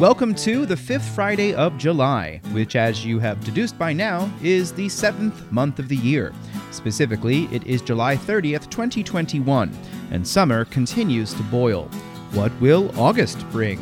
Welcome to the fifth Friday of July, which, as you have deduced by now, is the seventh month of the year. Specifically, it is July 30th, 2021, and summer continues to boil. What will August bring?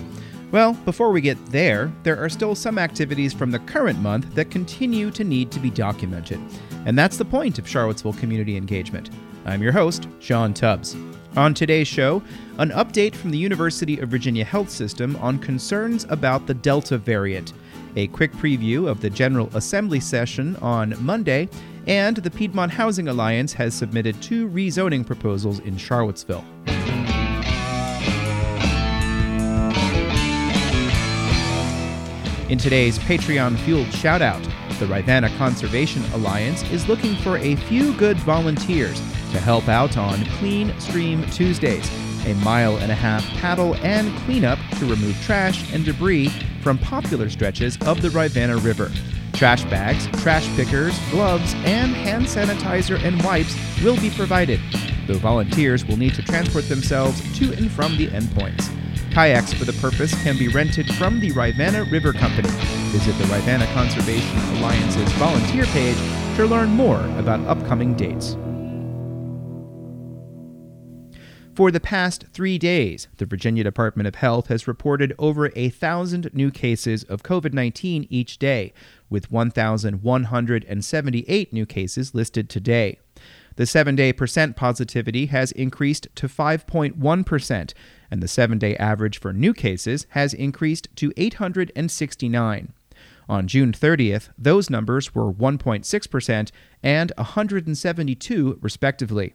Well, before we get there, there are still some activities from the current month that continue to need to be documented. And that's the point of Charlottesville Community Engagement. I'm your host, Sean Tubbs. On today's show, an update from the University of Virginia Health System on concerns about the Delta variant, a quick preview of the General Assembly session on Monday, and the Piedmont Housing Alliance has submitted two rezoning proposals in Charlottesville. In today's Patreon fueled shoutout, the Rivanna Conservation Alliance is looking for a few good volunteers to help out on Clean Stream Tuesdays, a mile and a half paddle and cleanup to remove trash and debris from popular stretches of the Rivanna River. Trash bags, trash pickers, gloves, and hand sanitizer and wipes will be provided, though volunteers will need to transport themselves to and from the endpoints. Kayaks for the purpose can be rented from the Rivanna River Company. Visit the Rivanna Conservation Alliance's volunteer page to learn more about upcoming dates. For the past three days, the Virginia Department of Health has reported over a thousand new cases of COVID 19 each day, with 1,178 new cases listed today. The seven day percent positivity has increased to 5.1%, and the seven day average for new cases has increased to 869. On June 30th, those numbers were 1.6% and 172, respectively.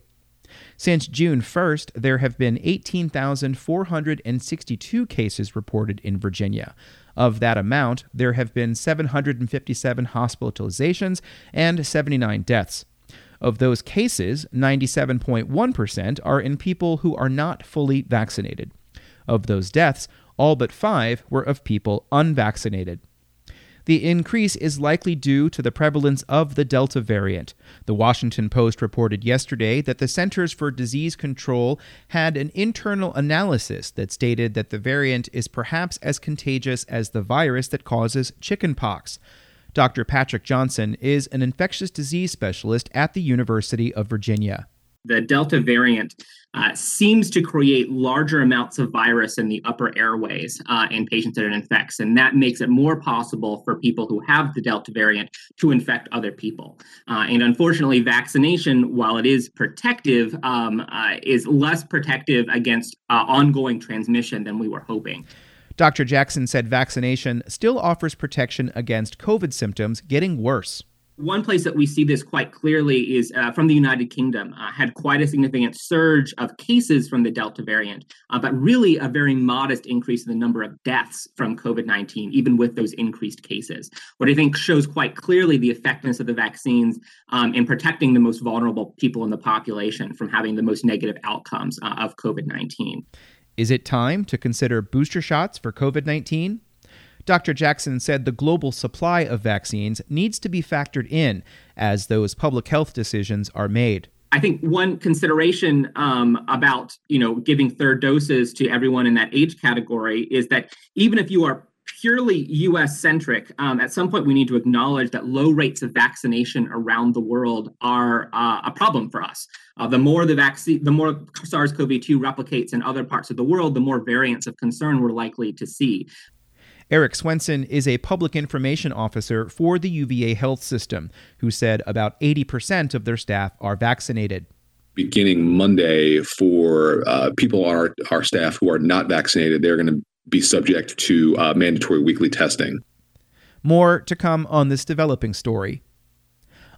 Since June 1st, there have been 18,462 cases reported in Virginia. Of that amount, there have been 757 hospitalizations and 79 deaths. Of those cases, 97.1% are in people who are not fully vaccinated. Of those deaths, all but five were of people unvaccinated. The increase is likely due to the prevalence of the Delta variant. The Washington Post reported yesterday that the Centers for Disease Control had an internal analysis that stated that the variant is perhaps as contagious as the virus that causes chickenpox. Dr. Patrick Jackson is an infectious disease specialist at the University of Virginia the Delta variant uh, seems to create larger amounts of virus in the upper airways uh, in patients that it infects. And that makes it more possible for people who have the Delta variant to infect other people. Uh, and unfortunately, vaccination, while it is protective, um, uh, is less protective against uh, ongoing transmission than we were hoping. Dr. Jackson said vaccination still offers protection against COVID symptoms getting worse. One place that we see this quite clearly is uh, from the United Kingdom. Uh, had quite a significant surge of cases from the Delta variant, uh, but really a very modest increase in the number of deaths from COVID 19, even with those increased cases. What I think shows quite clearly the effectiveness of the vaccines um, in protecting the most vulnerable people in the population from having the most negative outcomes uh, of COVID 19. Is it time to consider booster shots for COVID 19? Dr. Jackson said the global supply of vaccines needs to be factored in as those public health decisions are made. I think one consideration um, about you know giving third doses to everyone in that age category is that even if you are purely US centric, um, at some point we need to acknowledge that low rates of vaccination around the world are uh, a problem for us. Uh, the more the vaccine, the more SARS CoV 2 replicates in other parts of the world, the more variants of concern we're likely to see. Eric Swensen is a public information officer for the UVA health system, who said about 80% of their staff are vaccinated. Beginning Monday, for uh, people on our, our staff who are not vaccinated, they're going to be subject to uh, mandatory weekly testing. More to come on this developing story.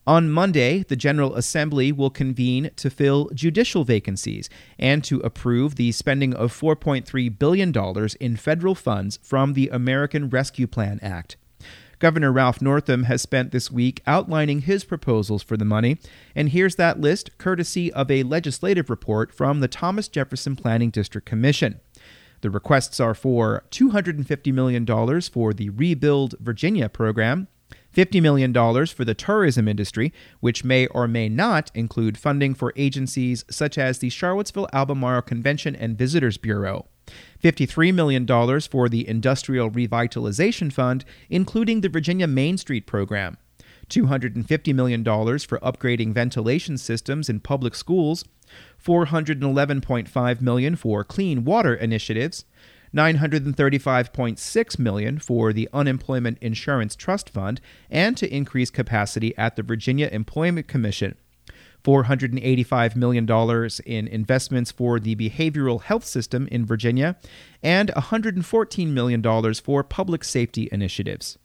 On Monday, the General Assembly will convene to fill judicial vacancies and to approve the spending of $4.3 billion in federal funds from the American Rescue Plan Act. Governor Ralph Northam has spent this week outlining his proposals for the money, and here's that list courtesy of a legislative report from the Thomas Jefferson Planning District Commission. The requests are for $250 million for the Rebuild Virginia program, $50 million for the tourism industry, which may or may not include funding for agencies such as the Charlottesville Albemarle Convention and Visitors Bureau. $53 million for the Industrial Revitalization Fund, including the Virginia Main Street program. $250 million for upgrading ventilation systems in public schools, 411.5 million for clean water initiatives, 935.6 million for the Unemployment Insurance Trust Fund and to increase capacity at the Virginia Employment Commission. $485 million in investments for the behavioral health system in Virginia, and $114 million for public safety initiatives.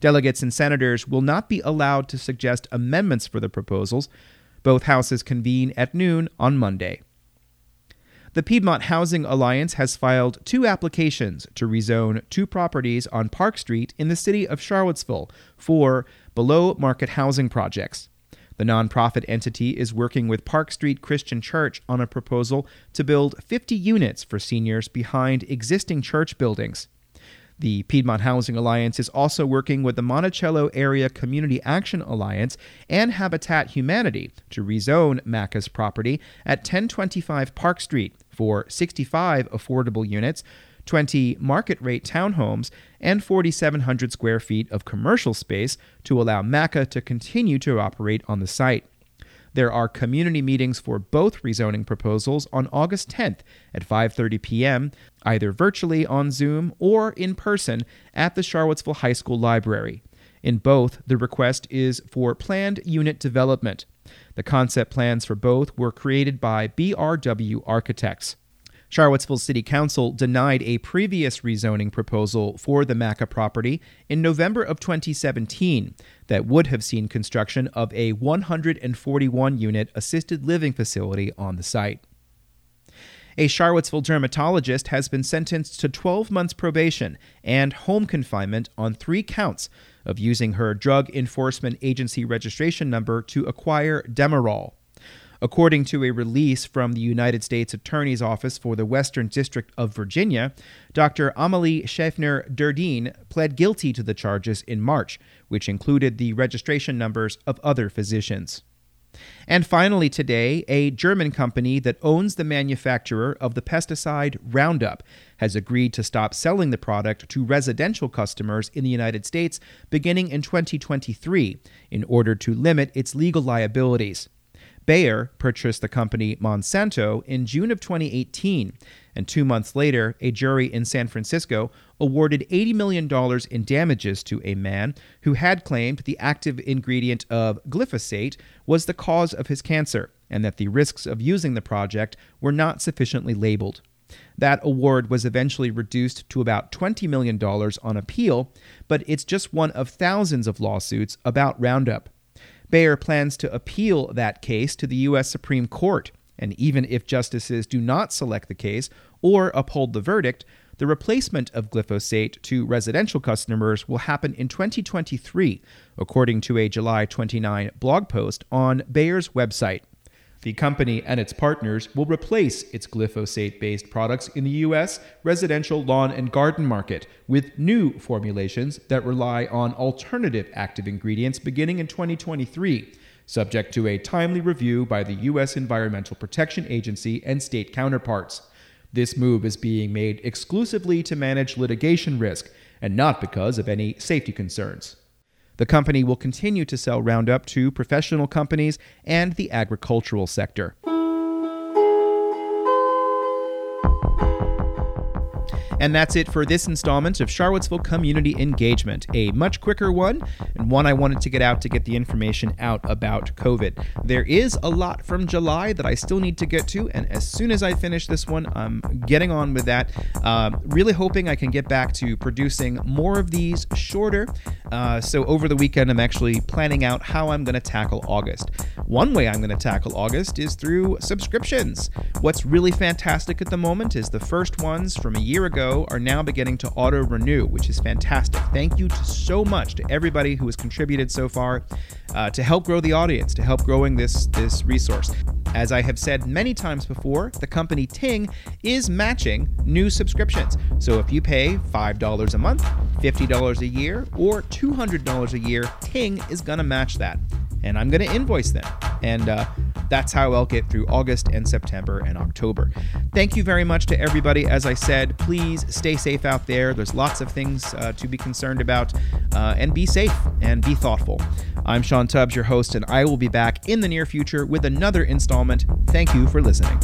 Delegates and senators will not be allowed to suggest amendments for the proposals. Both houses convene at noon on Monday. The Piedmont Housing Alliance has filed two applications to rezone two properties on Park Street in the city of Charlottesville for below market housing projects. The nonprofit entity is working with Park Street Christian Church on a proposal to build 50 units for seniors behind existing church buildings. The Piedmont Housing Alliance is also working with the Monticello Area Community Action Alliance and Habitat Humanity to rezone MACA's property at 1025 Park Street for 65 affordable units 20 market rate townhomes, and 4,700 square feet of commercial space to allow MACA to continue to operate on the site. There are community meetings for both rezoning proposals on August 10th at 5:30 p.m., either virtually on Zoom or in person at the Charlottesville High School Library. In both, the request is for planned unit development. The concept plans for both were created by BRW Architects. Charlottesville City Council denied a previous rezoning proposal for the MACA property in November of 2017 that would have seen construction of a 141 unit assisted living facility on the site. A Charlottesville dermatologist has been sentenced to 12 months probation and home confinement on three counts of using her Drug Enforcement Agency registration number to acquire Demerol. According to a release from the United States Attorney's Office for the Western District of Virginia, Dr. Amelie Schaffner Derdeen pled guilty to the charges in March, which included the registration numbers of other physicians. And finally, today, a German company that owns the manufacturer of the pesticide Roundup has agreed to stop selling the product to residential customers in the United States beginning in 2023 in order to limit its legal liabilities. Bayer purchased the company Monsanto in June of 2018, and two months later, a jury in San Francisco awarded $80 million in damages to a man who had claimed the active ingredient of glyphosate was the cause of his cancer and that the risks of using the project were not sufficiently labeled. That award was eventually reduced to about $20 million on appeal, but it's just one of thousands of lawsuits about Roundup. Bayer plans to appeal that case to the U.S. Supreme Court, and even if justices do not select the case or uphold the verdict, the replacement of glyphosate to residential customers will happen in 2023, according to a July 29 blog post on Bayer's website. The company and its partners will replace its glyphosate based products in the U.S. residential lawn and garden market with new formulations that rely on alternative active ingredients beginning in 2023, subject to a timely review by the U.S. Environmental Protection Agency and state counterparts. This move is being made exclusively to manage litigation risk and not because of any safety concerns. The company will continue to sell Roundup to professional companies and the agricultural sector. And that's it for this installment of Charlottesville Community Engagement, a much quicker one, and one I wanted to get out to get the information out about COVID. There is a lot from July that I still need to get to, and as soon as I finish this one, I'm getting on with that. Uh, really hoping I can get back to producing more of these shorter. Uh, so over the weekend, I'm actually planning out how I'm going to tackle August. One way I'm going to tackle August is through subscriptions. What's really fantastic at the moment is the first ones from a year ago are now beginning to auto renew, which is fantastic. Thank you to so much to everybody who has contributed so far uh, to help grow the audience, to help growing this this resource. As I have said many times before, the company Ting is matching new subscriptions. So if you pay $5 a month, $50 a year, or $200 a year, Ting is going to match that. And I'm going to invoice them. And uh, That's how I'll get through August and September and October. Thank you very much to everybody. As I said, please stay safe out there. There's lots of things uh, to be concerned about, uh, and be safe and be thoughtful. I'm Sean Tubbs, your host, and I will be back in the near future with another installment. Thank you for listening.